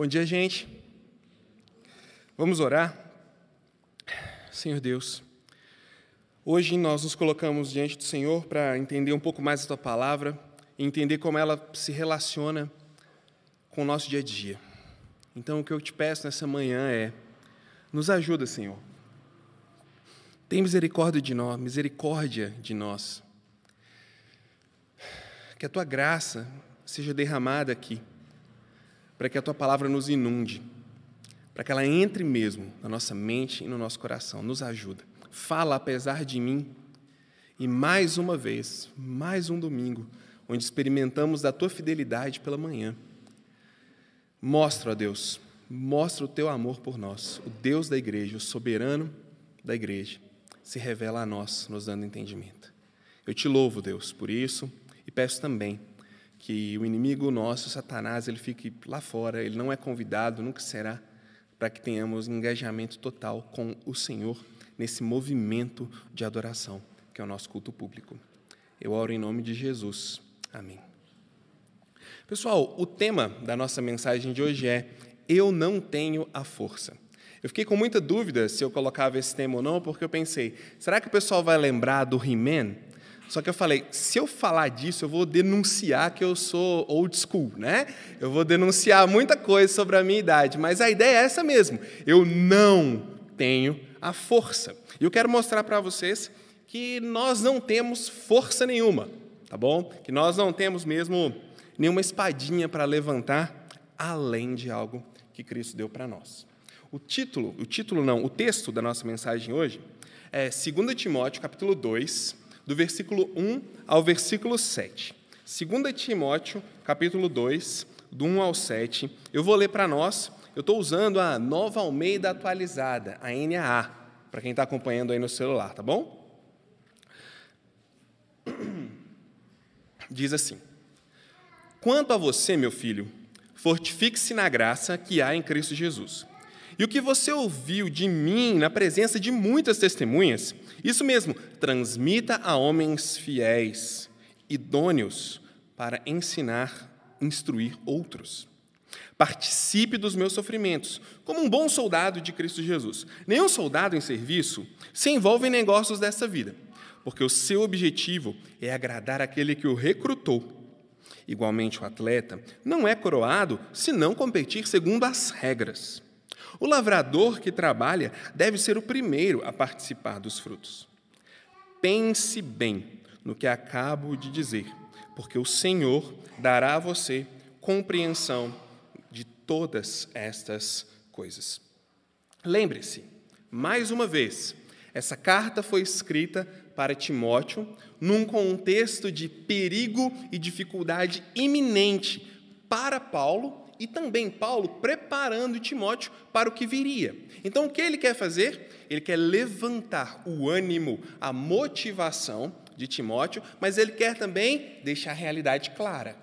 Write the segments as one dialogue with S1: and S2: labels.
S1: Bom dia, gente. Vamos orar? Senhor Deus, hoje nós nos colocamos diante do Senhor para entender um pouco mais a tua palavra e entender como ela se relaciona com o nosso dia a dia. Então, o que eu te peço nessa manhã é: nos ajuda, Senhor. Tem misericórdia de nós, misericórdia de nós. Que a tua graça seja derramada aqui, para que a tua palavra nos inunde, para que ela entre mesmo na nossa mente e no nosso coração. Nos ajuda. Fala apesar de mim. E mais uma vez, mais um domingo, onde experimentamos da tua fidelidade pela manhã. Mostra, ó Deus, mostra o teu amor por nós. O Deus da igreja, o soberano da igreja, se revela a nós, nos dando entendimento. Eu te louvo, Deus, por isso e peço também que o inimigo nosso, Satanás, ele fique lá fora, ele não é convidado, nunca será, para que tenhamos engajamento total com o Senhor nesse movimento de adoração, que é o nosso culto público. Eu oro em nome de Jesus. Amém. Pessoal, o tema da nossa mensagem de hoje é Eu não tenho a força. Eu fiquei com muita dúvida se eu colocava esse tema ou não, porque eu pensei, será que o pessoal vai lembrar do He-Man? Só que eu falei, se eu falar disso, eu vou denunciar que eu sou old school, né? Eu vou denunciar muita coisa sobre a minha idade, mas a ideia é essa mesmo. Eu não tenho a força. E eu quero mostrar para vocês que nós não temos força nenhuma, tá bom? Que nós não temos mesmo nenhuma espadinha para levantar além de algo que Cristo deu para nós. O título, o título não, o texto da nossa mensagem hoje é 2 Timóteo, capítulo 2, do versículo 1 ao versículo 7. 2 Timóteo, capítulo 2, do 1 ao 7. Eu vou ler para nós. Eu estou usando a Nova Almeida atualizada, a NAA, para quem está acompanhando aí no celular, tá bom? Diz assim: Quanto a você, meu filho, fortifique-se na graça que há em Cristo Jesus. E o que você ouviu de mim na presença de muitas testemunhas, isso mesmo, transmita a homens fiéis, idôneos para ensinar, instruir outros. Participe dos meus sofrimentos, como um bom soldado de Cristo Jesus. Nenhum soldado em serviço se envolve em negócios dessa vida, porque o seu objetivo é agradar aquele que o recrutou. Igualmente, o atleta não é coroado se não competir segundo as regras. O lavrador que trabalha deve ser o primeiro a participar dos frutos. Pense bem no que acabo de dizer, porque o Senhor dará a você compreensão de todas estas coisas. Lembre-se, mais uma vez, essa carta foi escrita para Timóteo num contexto de perigo e dificuldade iminente para Paulo e também Paulo preparando Timóteo para o que viria. Então, o que ele quer fazer? Ele quer levantar o ânimo, a motivação de Timóteo, mas ele quer também deixar a realidade clara.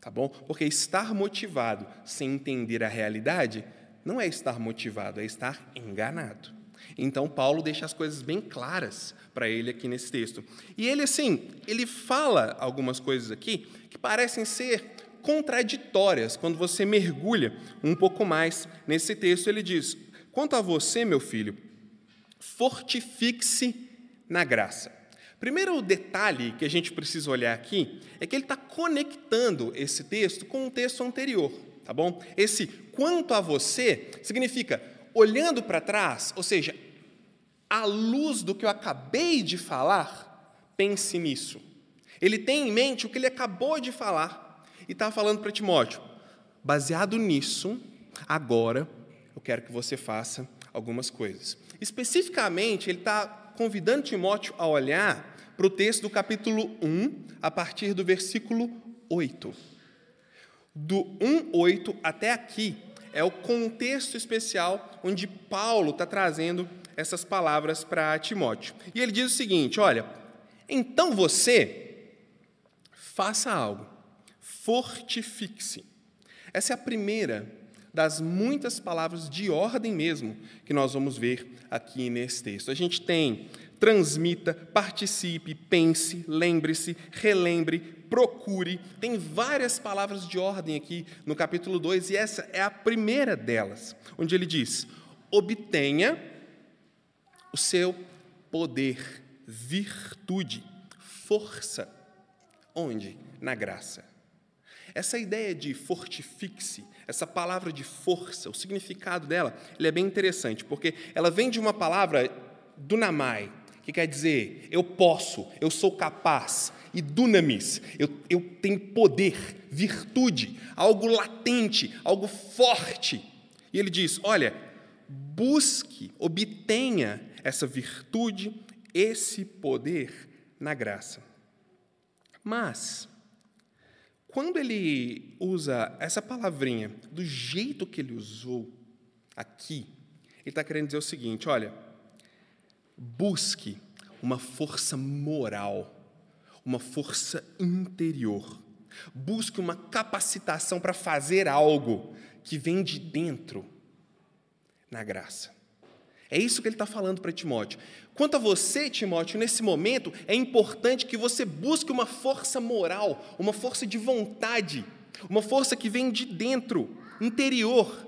S1: Tá bom? Porque estar motivado sem entender a realidade não é estar motivado, é estar enganado. Então Paulo deixa as coisas bem claras para ele aqui nesse texto. E ele assim, ele fala algumas coisas aqui que parecem ser contraditórias quando você mergulha um pouco mais nesse texto. Ele diz: Quanto a você, meu filho, fortifique-se na graça. Primeiro detalhe que a gente precisa olhar aqui é que ele está conectando esse texto com o texto anterior, tá bom? Esse quanto a você significa olhando para trás, ou seja, à luz do que eu acabei de falar, pense nisso. Ele tem em mente o que ele acabou de falar e está falando para Timóteo: baseado nisso, agora eu quero que você faça algumas coisas. Especificamente, ele está convidando Timóteo a olhar para o texto do capítulo 1, a partir do versículo 8. Do 1, 8 até aqui é o contexto especial onde Paulo está trazendo essas palavras para Timóteo. E ele diz o seguinte: olha, então você faça algo fortifique-se. Essa é a primeira das muitas palavras de ordem mesmo que nós vamos ver aqui nesse texto. A gente tem transmita, participe, pense, lembre-se, relembre, procure. Tem várias palavras de ordem aqui no capítulo 2 e essa é a primeira delas, onde ele diz: obtenha o seu poder, virtude, força. Onde? Na graça. Essa ideia de fortifique-se, essa palavra de força, o significado dela, ele é bem interessante, porque ela vem de uma palavra dunamai, que quer dizer eu posso, eu sou capaz, e dunamis, eu, eu tenho poder, virtude, algo latente, algo forte. E ele diz: olha, busque, obtenha essa virtude, esse poder na graça. Mas, quando ele usa essa palavrinha do jeito que ele usou aqui, ele está querendo dizer o seguinte: olha, busque uma força moral, uma força interior. Busque uma capacitação para fazer algo que vem de dentro na graça. É isso que ele está falando para Timóteo. Quanto a você, Timóteo, nesse momento, é importante que você busque uma força moral, uma força de vontade, uma força que vem de dentro, interior,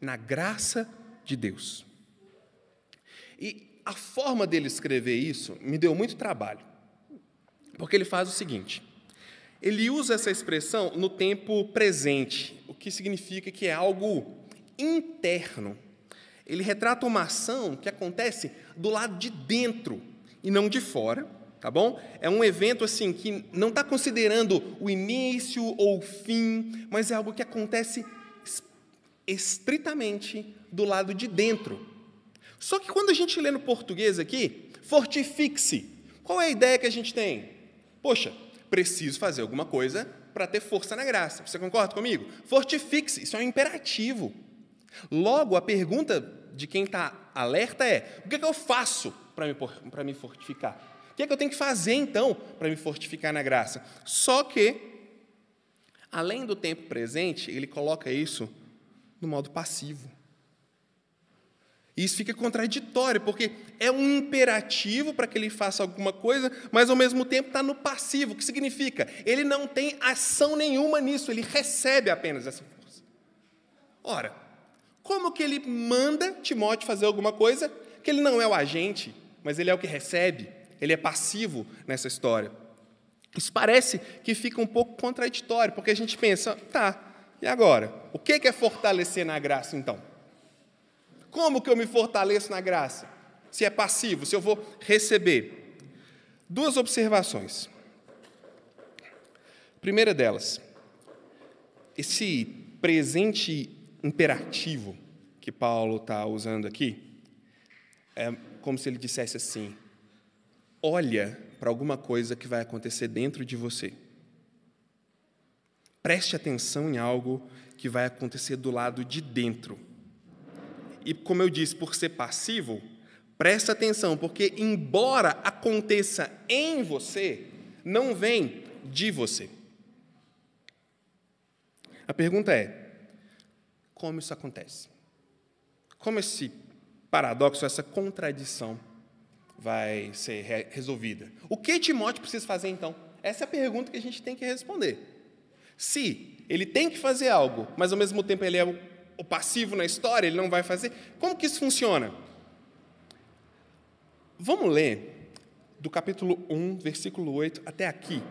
S1: na graça de Deus. E a forma dele escrever isso me deu muito trabalho, porque ele faz o seguinte: ele usa essa expressão no tempo presente, o que significa que é algo interno ele retrata uma ação que acontece do lado de dentro e não de fora, tá bom? É um evento assim que não está considerando o início ou o fim, mas é algo que acontece estritamente do lado de dentro. Só que quando a gente lê no português aqui, fortifique-se. Qual é a ideia que a gente tem? Poxa, preciso fazer alguma coisa para ter força na graça. Você concorda comigo? Fortifique-se, isso é um imperativo. Logo, a pergunta de quem está alerta é: o que, é que eu faço para me, me fortificar? O que é que eu tenho que fazer, então, para me fortificar na graça? Só que, além do tempo presente, ele coloca isso no modo passivo. Isso fica contraditório, porque é um imperativo para que ele faça alguma coisa, mas ao mesmo tempo está no passivo, o que significa? Ele não tem ação nenhuma nisso, ele recebe apenas essa força. Ora, como que ele manda Timóteo fazer alguma coisa que ele não é o agente, mas ele é o que recebe, ele é passivo nessa história? Isso parece que fica um pouco contraditório, porque a gente pensa, tá, e agora? O que é fortalecer na graça então? Como que eu me fortaleço na graça? Se é passivo, se eu vou receber. Duas observações. Primeira delas, esse presente imperativo que Paulo está usando aqui é como se ele dissesse assim: olha para alguma coisa que vai acontecer dentro de você. Preste atenção em algo que vai acontecer do lado de dentro. E como eu disse, por ser passivo, preste atenção, porque embora aconteça em você, não vem de você. A pergunta é: como isso acontece. Como esse paradoxo, essa contradição vai ser re resolvida? O que Timóteo precisa fazer então? Essa é a pergunta que a gente tem que responder. Se ele tem que fazer algo, mas ao mesmo tempo ele é o, passivo na história, ele não vai fazer, como que isso funciona? Vamos ler do capítulo 1, versículo 8 até aqui.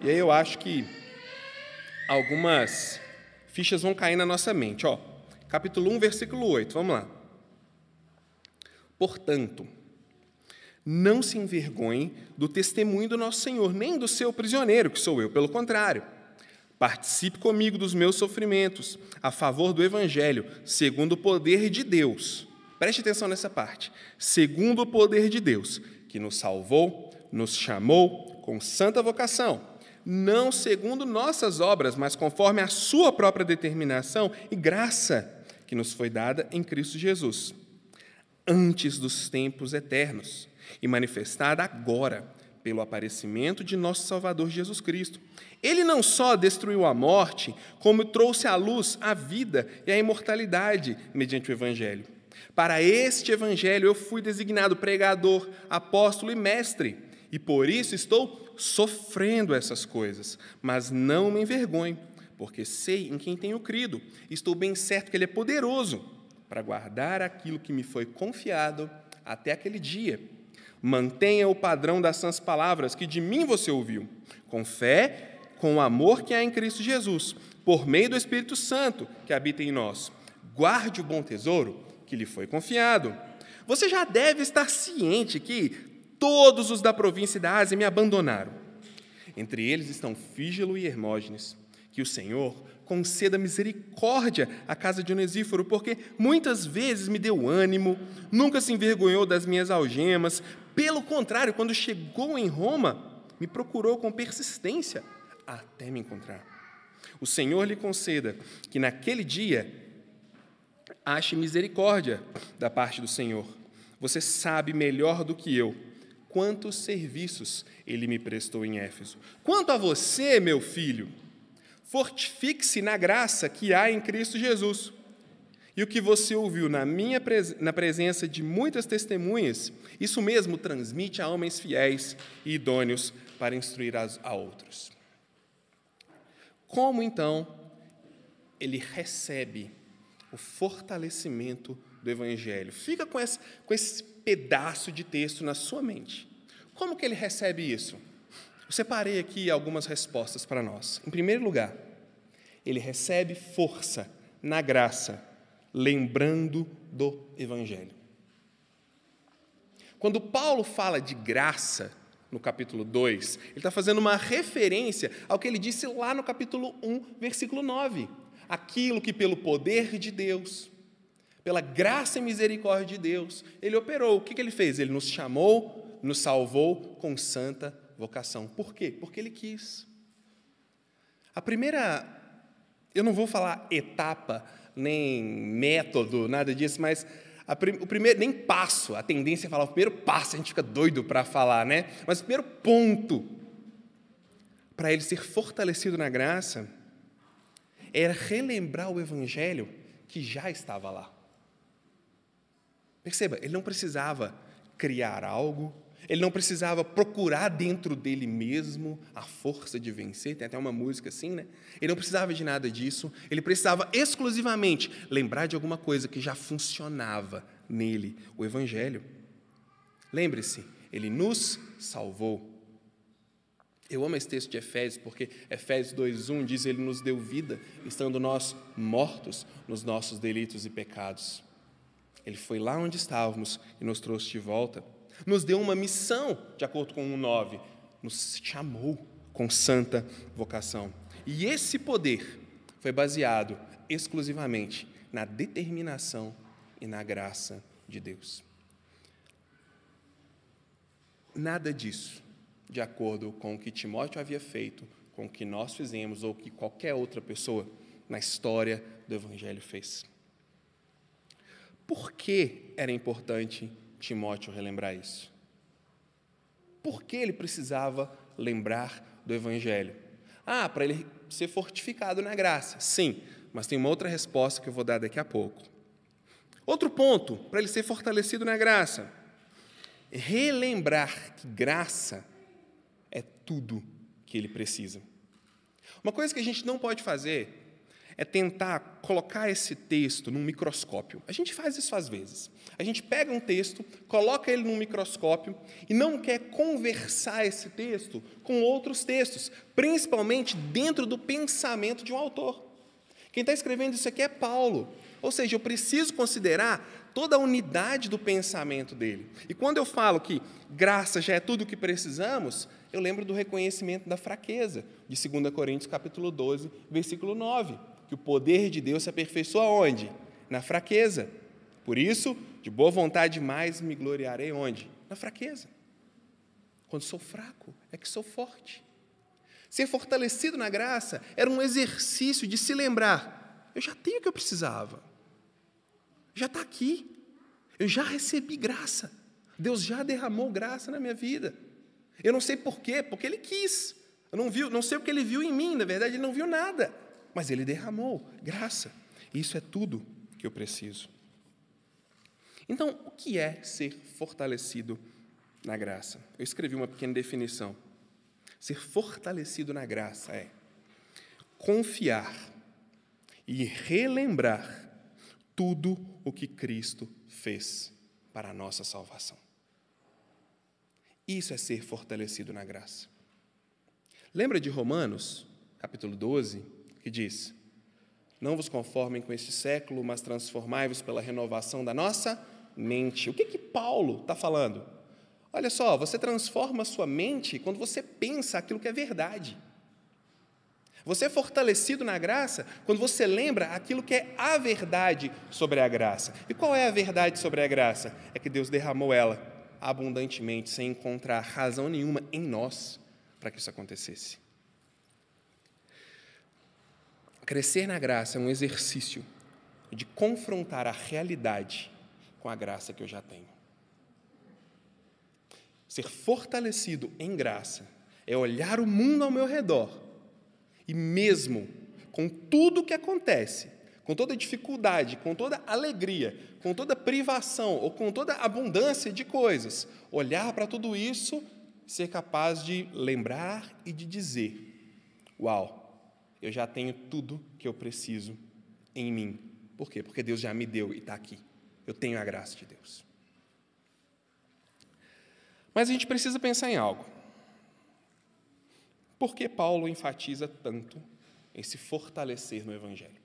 S1: E aí eu acho que algumas fichas vão cair na nossa mente. Ó, capítulo 1, versículo 8, vamos lá. Portanto, não se envergonhe do testemunho do nosso Senhor, nem do seu prisioneiro, que sou eu, pelo contrário. Participe comigo dos meus sofrimentos, a favor do Evangelho, segundo o poder de Deus. Preste atenção nessa parte. Segundo o poder de Deus, que nos salvou, nos chamou com santa vocação não segundo nossas obras, mas conforme a sua própria determinação e graça que nos foi dada em Cristo Jesus, antes dos tempos eternos, e manifestada agora pelo aparecimento de nosso Salvador Jesus Cristo. Ele não só destruiu a morte, como trouxe à luz a vida e a imortalidade mediante o Evangelho. Para este Evangelho eu fui designado pregador, apóstolo e mestre, e por isso estou sofrendo essas coisas, mas não me envergonho, porque sei em quem tenho crido, estou bem certo que Ele é poderoso para guardar aquilo que me foi confiado até aquele dia. Mantenha o padrão das sãs palavras que de mim você ouviu, com fé, com o amor que há em Cristo Jesus, por meio do Espírito Santo que habita em nós. Guarde o bom tesouro que lhe foi confiado. Você já deve estar ciente que todos os da província da Ásia me abandonaram. Entre eles estão Fígelo e Hermógenes. Que o Senhor conceda misericórdia à casa de Onesíforo, porque muitas vezes me deu ânimo, nunca se envergonhou das minhas algemas. Pelo contrário, quando chegou em Roma, me procurou com persistência até me encontrar. O Senhor lhe conceda que naquele dia ache misericórdia da parte do Senhor. Você sabe melhor do que eu quantos serviços ele me prestou em Éfeso. Quanto a você, meu filho, Fortifique-se na graça que há em Cristo Jesus. E o que você ouviu na minha na presença de muitas testemunhas, isso mesmo transmite a homens fiéis e idôneos para instruir a outros. Como então ele recebe o fortalecimento do Evangelho? Fica com esse, com esse pedaço de texto na sua mente. Como que ele recebe isso? Eu separei aqui algumas respostas para nós. Em primeiro lugar, ele recebe força na graça, lembrando do Evangelho. Quando Paulo fala de graça, no capítulo 2, ele está fazendo uma referência ao que ele disse lá no capítulo 1, versículo 9. Aquilo que, pelo poder de Deus, pela graça e misericórdia de Deus, ele operou. O que, que ele fez? Ele nos chamou, nos salvou com santa vocação. Por quê? Porque ele quis. A primeira, eu não vou falar etapa, nem método, nada disso, mas a, o primeiro, nem passo, a tendência é falar o primeiro passo, a gente fica doido para falar, né? Mas o primeiro ponto para ele ser fortalecido na graça era relembrar o evangelho que já estava lá. Perceba, ele não precisava criar algo, ele não precisava procurar dentro dele mesmo a força de vencer, tem até uma música assim, né? Ele não precisava de nada disso, ele precisava exclusivamente lembrar de alguma coisa que já funcionava nele, o Evangelho. Lembre-se, ele nos salvou. Eu amo esse texto de Efésios, porque Efésios 2,1 diz: Ele nos deu vida, estando nós mortos nos nossos delitos e pecados. Ele foi lá onde estávamos e nos trouxe de volta nos deu uma missão, de acordo com o 9, nos chamou com santa vocação. E esse poder foi baseado exclusivamente na determinação e na graça de Deus. Nada disso, de acordo com o que Timóteo havia feito, com o que nós fizemos ou que qualquer outra pessoa na história do Evangelho fez. Por que era importante Timóteo relembrar isso. Por que ele precisava lembrar do Evangelho? Ah, para ele ser fortificado na graça. Sim, mas tem uma outra resposta que eu vou dar daqui a pouco. Outro ponto, para ele ser fortalecido na graça. Relembrar que graça é tudo que ele precisa. Uma coisa que a gente não pode fazer é tentar colocar esse texto num microscópio. A gente faz isso às vezes. A gente pega um texto, coloca ele num microscópio e não quer conversar esse texto com outros textos, principalmente dentro do pensamento de um autor. Quem está escrevendo isso aqui é Paulo. Ou seja, eu preciso considerar toda a unidade do pensamento dele. E quando eu falo que graça já é tudo o que precisamos, eu lembro do reconhecimento da fraqueza, de 2 Coríntios capítulo 12, versículo 9 que o poder de Deus se aperfeiçoa onde? Na fraqueza. Por isso, de boa vontade mais me gloriarei onde? Na fraqueza. Quando sou fraco, é que sou forte. Ser fortalecido na graça era um exercício de se lembrar: eu já tenho o que eu precisava, já está aqui, eu já recebi graça, Deus já derramou graça na minha vida. Eu não sei por quê, porque ele quis. Eu não, vi, não sei o que ele viu em mim, na verdade, ele não viu nada. Mas ele derramou graça. Isso é tudo que eu preciso. Então, o que é ser fortalecido na graça? Eu escrevi uma pequena definição. Ser fortalecido na graça é confiar e relembrar tudo o que Cristo fez para a nossa salvação. Isso é ser fortalecido na graça. Lembra de Romanos, capítulo 12, que diz: Não vos conformem com este século, mas transformai-vos pela renovação da nossa mente. O que que Paulo está falando? Olha só, você transforma a sua mente quando você pensa aquilo que é verdade. Você é fortalecido na graça quando você lembra aquilo que é a verdade sobre a graça. E qual é a verdade sobre a graça? É que Deus derramou ela abundantemente, sem encontrar razão nenhuma em nós para que isso acontecesse. Crescer na graça é um exercício de confrontar a realidade com a graça que eu já tenho. Ser fortalecido em graça é olhar o mundo ao meu redor e mesmo com tudo que acontece, com toda dificuldade, com toda alegria, com toda privação ou com toda abundância de coisas, olhar para tudo isso, ser capaz de lembrar e de dizer: Uau, eu já tenho tudo que eu preciso em mim. Por quê? Porque Deus já me deu e está aqui. Eu tenho a graça de Deus. Mas a gente precisa pensar em algo. Por que Paulo enfatiza tanto em se fortalecer no Evangelho?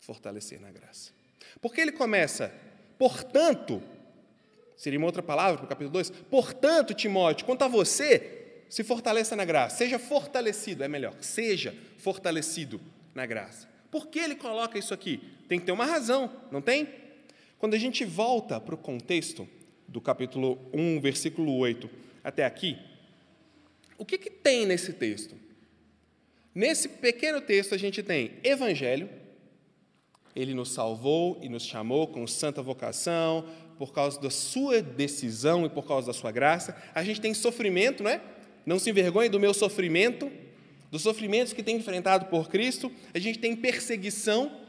S1: Fortalecer na graça. Porque ele começa, portanto, seria uma outra palavra para o capítulo 2, portanto, Timóteo, quanto a você, se fortaleça na graça, seja fortalecido, é melhor, seja fortalecido na graça. Por que ele coloca isso aqui? Tem que ter uma razão, não tem? Quando a gente volta para o contexto do capítulo 1, versículo 8 até aqui, o que, que tem nesse texto? Nesse pequeno texto a gente tem Evangelho, ele nos salvou e nos chamou com santa vocação, por causa da sua decisão e por causa da sua graça. A gente tem sofrimento, não é? Não se envergonhe do meu sofrimento, dos sofrimentos que tem enfrentado por Cristo. A gente tem perseguição,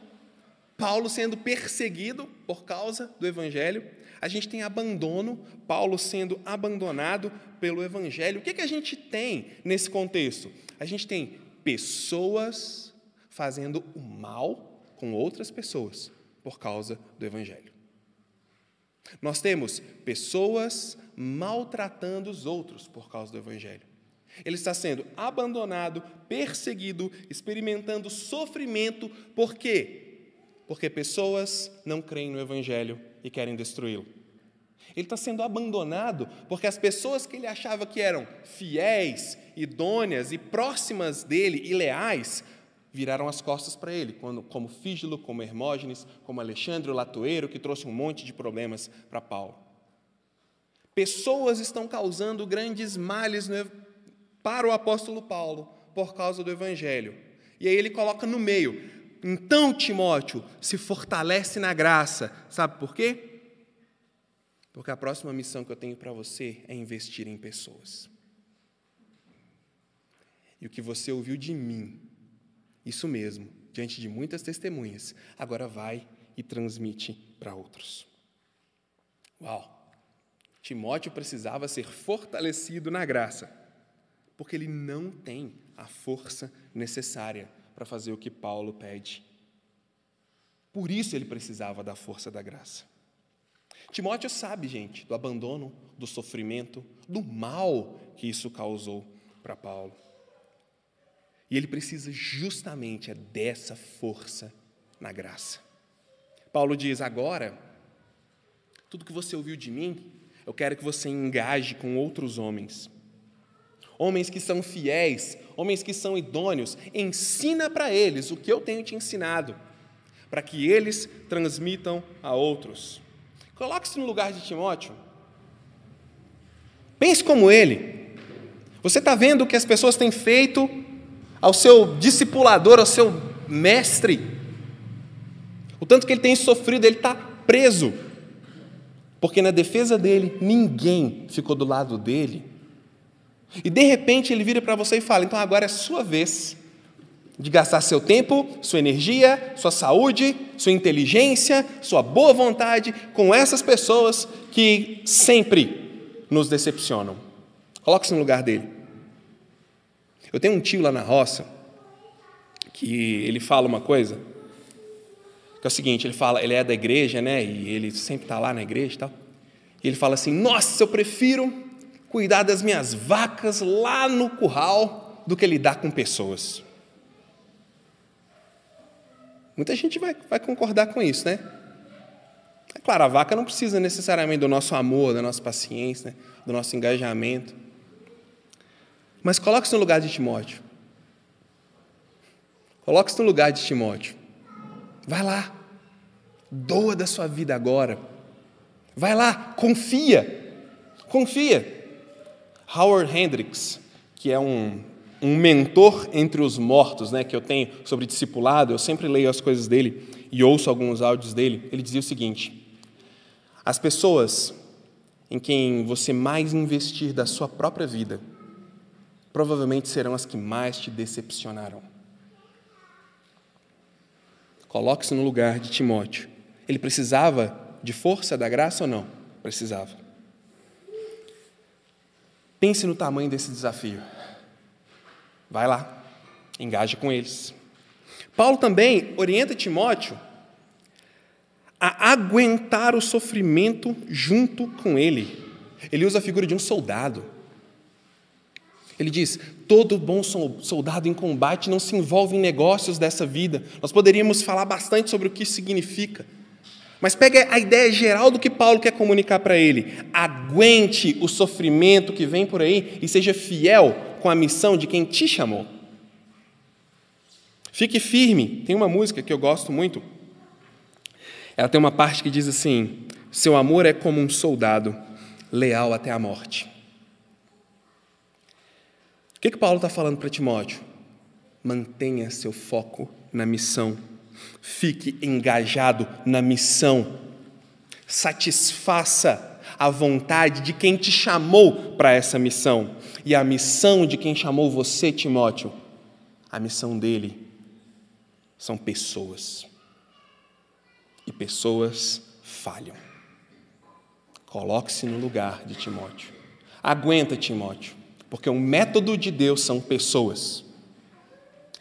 S1: Paulo sendo perseguido por causa do Evangelho. A gente tem abandono, Paulo sendo abandonado pelo Evangelho. O que, que a gente tem nesse contexto? A gente tem pessoas fazendo o mal com outras pessoas por causa do Evangelho. Nós temos pessoas maltratando os outros por causa do Evangelho. Ele está sendo abandonado, perseguido, experimentando sofrimento, por quê? Porque pessoas não creem no Evangelho e querem destruí-lo. Ele está sendo abandonado porque as pessoas que ele achava que eram fiéis, idôneas e próximas dele e leais viraram as costas para ele, como Fígilo, como Hermógenes, como Alexandre o Latoeiro, que trouxe um monte de problemas para Paulo. Pessoas estão causando grandes males para o apóstolo Paulo por causa do evangelho. E aí ele coloca no meio: então, Timóteo, se fortalece na graça. Sabe por quê? Porque a próxima missão que eu tenho para você é investir em pessoas. E o que você ouviu de mim, isso mesmo, diante de muitas testemunhas, agora vai e transmite para outros. Uau! Timóteo precisava ser fortalecido na graça, porque ele não tem a força necessária para fazer o que Paulo pede. Por isso ele precisava da força da graça. Timóteo sabe, gente, do abandono, do sofrimento, do mal que isso causou para Paulo. E ele precisa justamente é dessa força na graça. Paulo diz: agora, tudo que você ouviu de mim, eu quero que você engaje com outros homens. Homens que são fiéis, homens que são idôneos, ensina para eles o que eu tenho te ensinado, para que eles transmitam a outros. Coloque-se no lugar de Timóteo. Pense como ele. Você está vendo o que as pessoas têm feito ao seu discipulador, ao seu mestre. O tanto que ele tem sofrido, ele está preso. Porque na defesa dele, ninguém ficou do lado dele. E de repente ele vira para você e fala: então agora é sua vez de gastar seu tempo, sua energia, sua saúde, sua inteligência, sua boa vontade com essas pessoas que sempre nos decepcionam. Coloque-se no lugar dele. Eu tenho um tio lá na roça que ele fala uma coisa que é o seguinte, ele fala, ele é da igreja, né? E ele sempre está lá na igreja e tal. E ele fala assim: Nossa, eu prefiro cuidar das minhas vacas lá no curral do que lidar com pessoas. Muita gente vai, vai concordar com isso, né? É claro, a vaca não precisa necessariamente do nosso amor, da nossa paciência, né? do nosso engajamento. Mas coloque-se no lugar de Timóteo. Coloque-se no lugar de Timóteo. Vai lá. Doa da sua vida agora. Vai lá, confia. Confia. Howard Hendricks, que é um, um mentor entre os mortos, né, que eu tenho sobre discipulado, eu sempre leio as coisas dele e ouço alguns áudios dele. Ele dizia o seguinte: as pessoas em quem você mais investir da sua própria vida, provavelmente serão as que mais te decepcionarão. Coloque-se no lugar de Timóteo. Ele precisava de força da graça ou não? Precisava. Pense no tamanho desse desafio. Vai lá, engaje com eles. Paulo também orienta Timóteo a aguentar o sofrimento junto com ele. Ele usa a figura de um soldado. Ele diz: todo bom soldado em combate não se envolve em negócios dessa vida. Nós poderíamos falar bastante sobre o que isso significa. Mas pega a ideia geral do que Paulo quer comunicar para ele. Aguente o sofrimento que vem por aí e seja fiel com a missão de quem te chamou. Fique firme. Tem uma música que eu gosto muito. Ela tem uma parte que diz assim: Seu amor é como um soldado, leal até a morte que, que Paulo está falando para Timóteo? Mantenha seu foco na missão. Fique engajado na missão. Satisfaça a vontade de quem te chamou para essa missão. E a missão de quem chamou você, Timóteo, a missão dele são pessoas. E pessoas falham. Coloque-se no lugar de Timóteo. Aguenta, Timóteo. Porque o método de Deus são pessoas.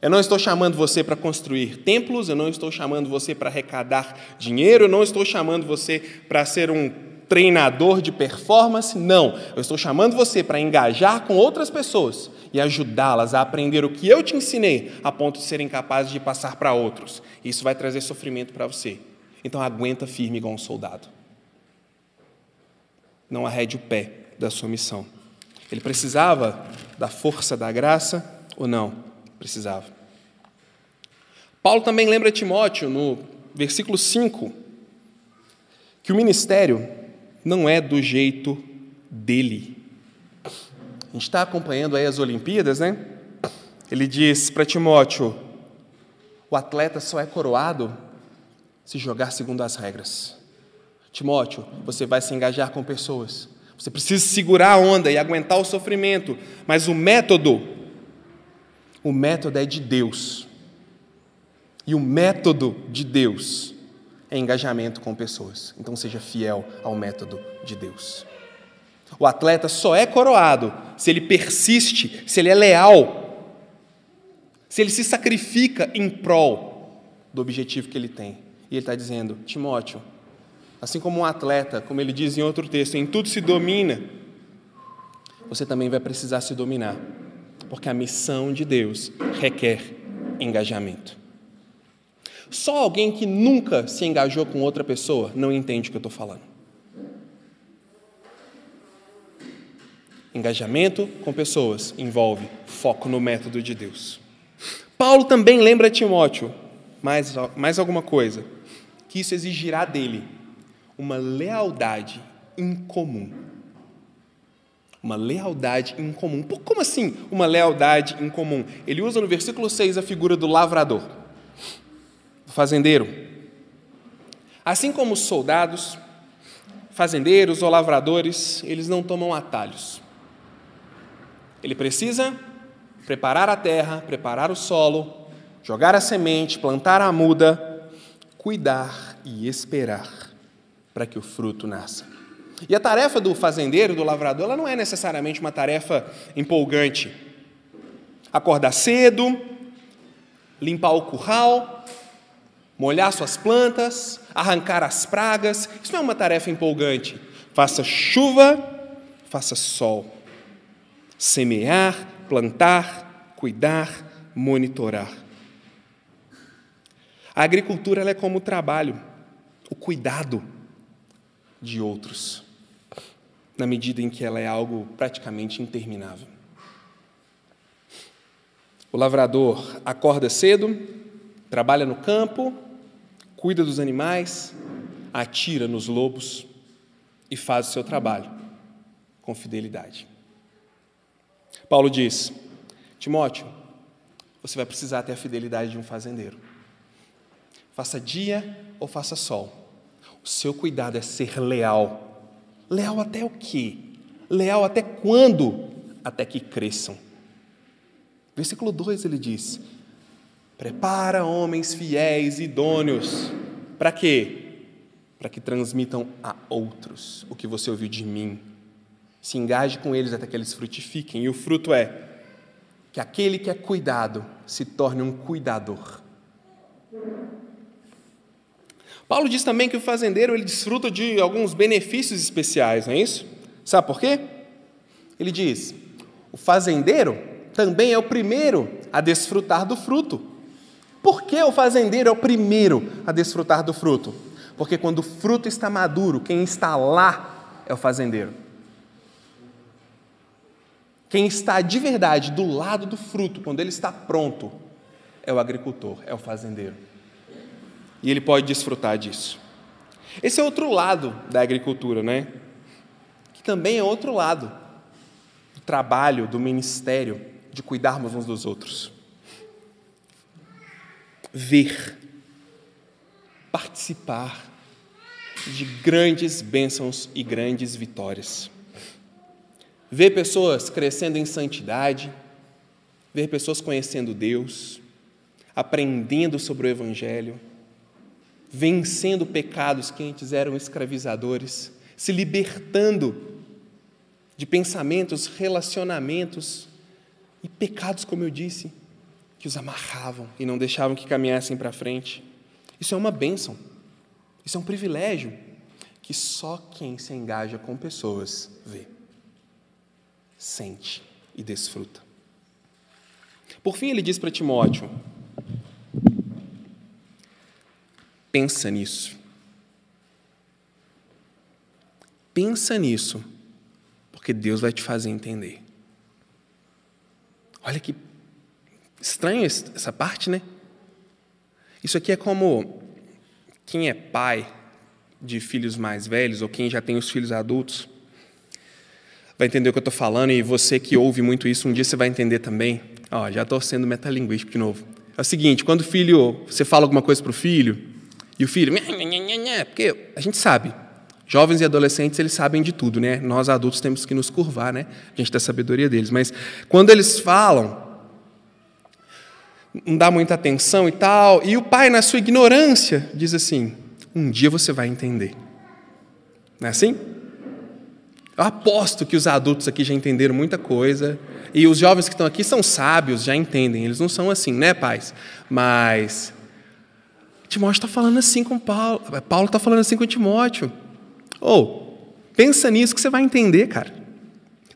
S1: Eu não estou chamando você para construir templos, eu não estou chamando você para arrecadar dinheiro, eu não estou chamando você para ser um treinador de performance, não. Eu estou chamando você para engajar com outras pessoas e ajudá-las a aprender o que eu te ensinei, a ponto de serem capazes de passar para outros. Isso vai trazer sofrimento para você. Então aguenta firme igual um soldado. Não arrede o pé da sua missão. Ele precisava da força da graça ou não? Precisava. Paulo também lembra Timóteo, no versículo 5, que o ministério não é do jeito dele. A gente está acompanhando aí as Olimpíadas, né? Ele diz para Timóteo: o atleta só é coroado se jogar segundo as regras. Timóteo, você vai se engajar com pessoas você precisa segurar a onda e aguentar o sofrimento, mas o método, o método é de Deus. E o método de Deus é engajamento com pessoas. Então seja fiel ao método de Deus. O atleta só é coroado se ele persiste, se ele é leal, se ele se sacrifica em prol do objetivo que ele tem. E ele está dizendo: Timóteo, Assim como um atleta, como ele diz em outro texto, em tudo se domina, você também vai precisar se dominar, porque a missão de Deus requer engajamento. Só alguém que nunca se engajou com outra pessoa não entende o que eu estou falando. Engajamento com pessoas envolve foco no método de Deus. Paulo também lembra Timóteo mais, mais alguma coisa, que isso exigirá dele uma lealdade incomum. Uma lealdade incomum. Como assim uma lealdade incomum? Ele usa no versículo 6 a figura do lavrador, do fazendeiro. Assim como os soldados, fazendeiros ou lavradores, eles não tomam atalhos. Ele precisa preparar a terra, preparar o solo, jogar a semente, plantar a muda, cuidar e esperar para que o fruto nasça. E a tarefa do fazendeiro, do lavrador, ela não é necessariamente uma tarefa empolgante. Acordar cedo, limpar o curral, molhar suas plantas, arrancar as pragas, isso não é uma tarefa empolgante. Faça chuva, faça sol. Semear, plantar, cuidar, monitorar. A agricultura é como o trabalho, o cuidado de outros, na medida em que ela é algo praticamente interminável. O lavrador acorda cedo, trabalha no campo, cuida dos animais, atira nos lobos e faz o seu trabalho com fidelidade. Paulo diz: Timóteo, você vai precisar ter a fidelidade de um fazendeiro. Faça dia ou faça sol. O seu cuidado é ser leal. Leal até o quê? Leal até quando? Até que cresçam. Versículo 2 ele diz: Prepara homens fiéis, idôneos. Para quê? Para que transmitam a outros o que você ouviu de mim. Se engaje com eles até que eles frutifiquem. E o fruto é que aquele que é cuidado se torne um cuidador. Paulo diz também que o fazendeiro ele desfruta de alguns benefícios especiais, não é isso? Sabe por quê? Ele diz: o fazendeiro também é o primeiro a desfrutar do fruto. Por que o fazendeiro é o primeiro a desfrutar do fruto? Porque quando o fruto está maduro, quem está lá é o fazendeiro. Quem está de verdade do lado do fruto, quando ele está pronto, é o agricultor, é o fazendeiro. E ele pode desfrutar disso. Esse é outro lado da agricultura, né? Que também é outro lado do trabalho, do ministério, de cuidarmos uns dos outros. Ver, participar de grandes bênçãos e grandes vitórias. Ver pessoas crescendo em santidade, ver pessoas conhecendo Deus, aprendendo sobre o Evangelho, vencendo pecados que antes eram escravizadores, se libertando de pensamentos, relacionamentos e pecados, como eu disse, que os amarravam e não deixavam que caminhassem para frente. Isso é uma bênção, isso é um privilégio que só quem se engaja com pessoas vê, sente e desfruta. Por fim, ele diz para Timóteo: Pensa nisso. Pensa nisso, porque Deus vai te fazer entender. Olha que estranho essa parte, né? Isso aqui é como quem é pai de filhos mais velhos ou quem já tem os filhos adultos vai entender o que eu estou falando e você que ouve muito isso, um dia você vai entender também. Ó, já estou sendo metalinguístico de novo. É o seguinte, quando o filho, você fala alguma coisa para o filho, e o filho, porque a gente sabe, jovens e adolescentes, eles sabem de tudo, né? Nós adultos temos que nos curvar, né? A gente tem a sabedoria deles. Mas quando eles falam, não dá muita atenção e tal, e o pai, na sua ignorância, diz assim: um dia você vai entender. Não é assim? Eu aposto que os adultos aqui já entenderam muita coisa, e os jovens que estão aqui são sábios, já entendem. Eles não são assim, né, pais? Mas Timóteo está falando assim com Paulo. Paulo está falando assim com Timóteo. Ou, oh, pensa nisso que você vai entender, cara.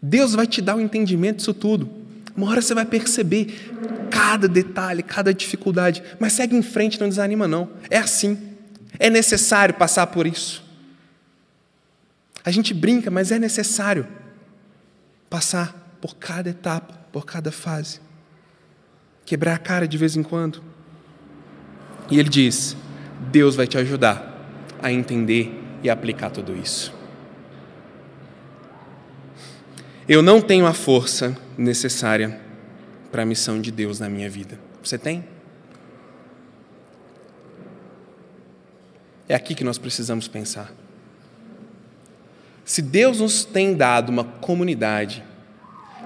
S1: Deus vai te dar o um entendimento disso tudo. Uma hora você vai perceber cada detalhe, cada dificuldade. Mas segue em frente, não desanima, não. É assim. É necessário passar por isso. A gente brinca, mas é necessário passar por cada etapa, por cada fase. Quebrar a cara de vez em quando. E ele diz: Deus vai te ajudar a entender e aplicar tudo isso. Eu não tenho a força necessária para a missão de Deus na minha vida. Você tem? É aqui que nós precisamos pensar. Se Deus nos tem dado uma comunidade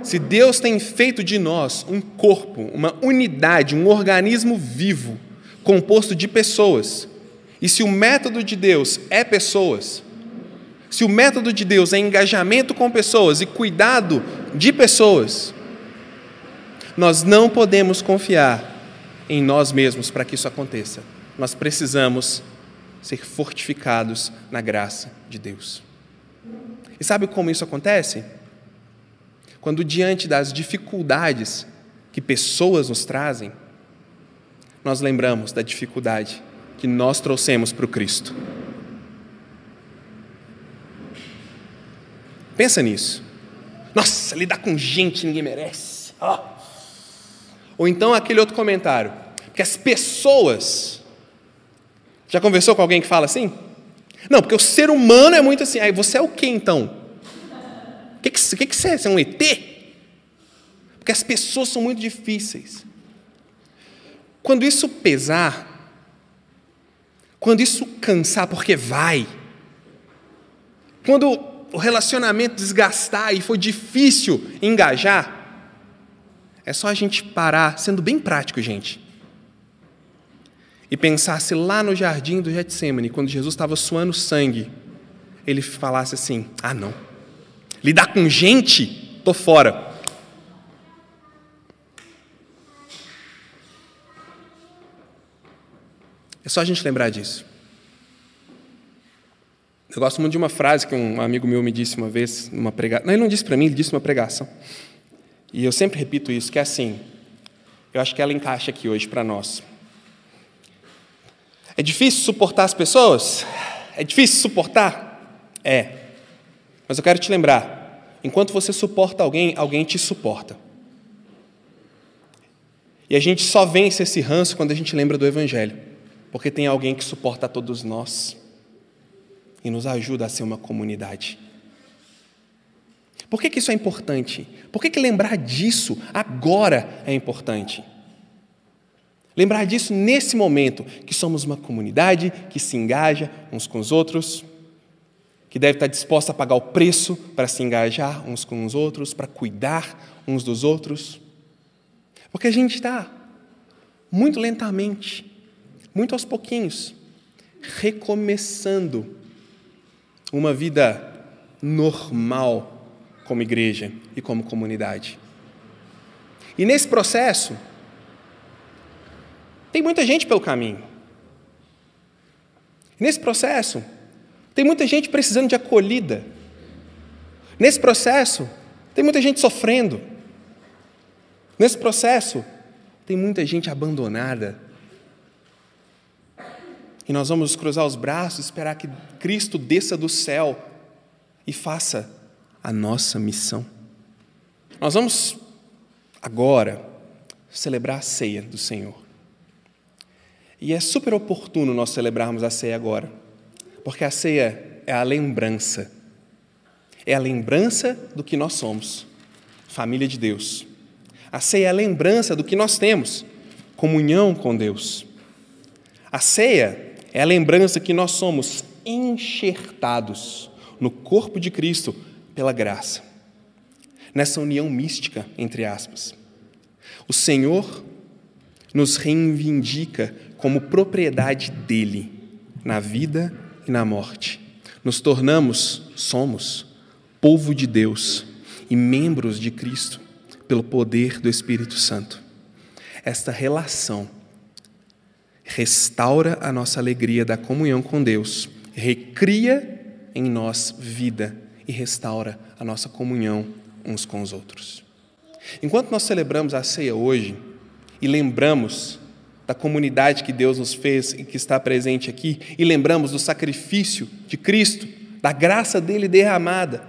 S1: Se Deus tem feito de nós um corpo, uma unidade, um organismo vivo, composto de pessoas, e se o método de Deus é pessoas, se o método de Deus é engajamento com pessoas e cuidado de pessoas, nós não podemos confiar em nós mesmos para que isso aconteça. Nós precisamos ser fortificados na graça de Deus. E sabe como isso acontece? Quando, diante das dificuldades que pessoas nos trazem, nós lembramos da dificuldade que nós trouxemos para o Cristo. Pensa nisso. Nossa, lidar com gente ninguém merece. Oh. Ou então aquele outro comentário, que as pessoas. Já conversou com alguém que fala assim? Não, porque o ser humano é muito assim. Aí você é o que então? O que, que, que, que você é? Você é um ET? Porque as pessoas são muito difíceis. Quando isso pesar, quando isso cansar, porque vai, quando o relacionamento desgastar e for difícil engajar, é só a gente parar, sendo bem prático, gente, e pensar se lá no jardim do Getsemane, quando Jesus estava suando sangue, ele falasse assim: ah, não, lidar com gente, tô fora. É só a gente lembrar disso. Eu gosto muito de uma frase que um amigo meu me disse uma vez, numa pregação. Não, ele não disse para mim, ele disse numa pregação. E eu sempre repito isso, que é assim. Eu acho que ela encaixa aqui hoje para nós. É difícil suportar as pessoas? É difícil suportar? É. Mas eu quero te lembrar: enquanto você suporta alguém, alguém te suporta. E a gente só vence esse ranço quando a gente lembra do Evangelho porque tem alguém que suporta todos nós e nos ajuda a ser uma comunidade. Por que, que isso é importante? Por que, que lembrar disso agora é importante? Lembrar disso nesse momento, que somos uma comunidade que se engaja uns com os outros, que deve estar disposta a pagar o preço para se engajar uns com os outros, para cuidar uns dos outros. Porque a gente está muito lentamente muito aos pouquinhos, recomeçando uma vida normal como igreja e como comunidade. E nesse processo, tem muita gente pelo caminho. Nesse processo, tem muita gente precisando de acolhida. Nesse processo, tem muita gente sofrendo. Nesse processo, tem muita gente abandonada e nós vamos cruzar os braços, esperar que Cristo desça do céu e faça a nossa missão. Nós vamos agora celebrar a ceia do Senhor. E é super oportuno nós celebrarmos a ceia agora, porque a ceia é a lembrança. É a lembrança do que nós somos, família de Deus. A ceia é a lembrança do que nós temos, comunhão com Deus. A ceia é a lembrança que nós somos enxertados no corpo de Cristo pela graça. Nessa união mística, entre aspas. O Senhor nos reivindica como propriedade dele na vida e na morte. Nos tornamos, somos, povo de Deus e membros de Cristo pelo poder do Espírito Santo. Esta relação restaura a nossa alegria da comunhão com Deus, recria em nós vida e restaura a nossa comunhão uns com os outros. Enquanto nós celebramos a ceia hoje e lembramos da comunidade que Deus nos fez e que está presente aqui, e lembramos do sacrifício de Cristo, da graça dele derramada,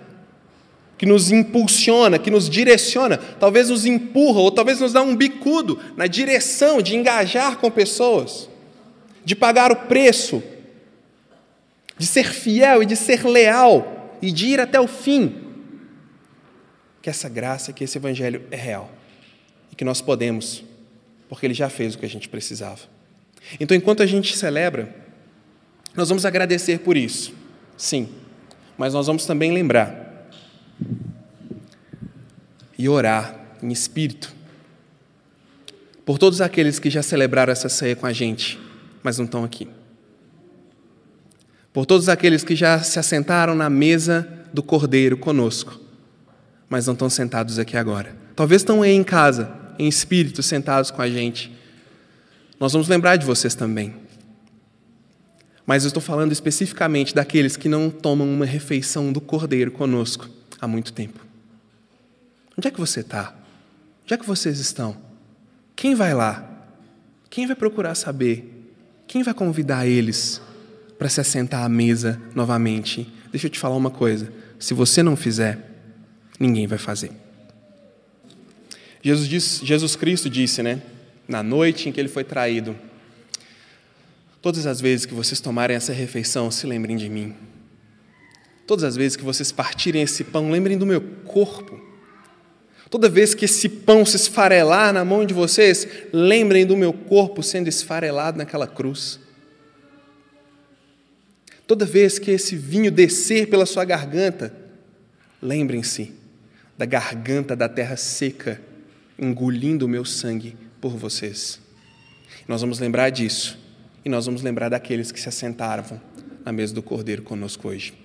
S1: que nos impulsiona, que nos direciona, talvez nos empurra ou talvez nos dá um bicudo na direção de engajar com pessoas de pagar o preço, de ser fiel e de ser leal e de ir até o fim. Que essa graça, que esse evangelho é real e que nós podemos, porque ele já fez o que a gente precisava. Então, enquanto a gente celebra, nós vamos agradecer por isso, sim, mas nós vamos também lembrar e orar em espírito. Por todos aqueles que já celebraram essa ceia com a gente, mas não estão aqui. Por todos aqueles que já se assentaram na mesa do Cordeiro conosco, mas não estão sentados aqui agora. Talvez estão aí em casa, em espírito, sentados com a gente. Nós vamos lembrar de vocês também. Mas eu estou falando especificamente daqueles que não tomam uma refeição do Cordeiro conosco há muito tempo. Onde é que você está? Onde é que vocês estão? Quem vai lá? Quem vai procurar saber? Quem vai convidar eles para se assentar à mesa novamente? Deixa eu te falar uma coisa: se você não fizer, ninguém vai fazer. Jesus, disse, Jesus Cristo disse, né, na noite em que ele foi traído: Todas as vezes que vocês tomarem essa refeição, se lembrem de mim. Todas as vezes que vocês partirem esse pão, lembrem do meu corpo. Toda vez que esse pão se esfarelar na mão de vocês, lembrem do meu corpo sendo esfarelado naquela cruz. Toda vez que esse vinho descer pela sua garganta, lembrem-se da garganta da terra seca, engolindo o meu sangue por vocês. Nós vamos lembrar disso, e nós vamos lembrar daqueles que se assentaram na mesa do Cordeiro conosco hoje.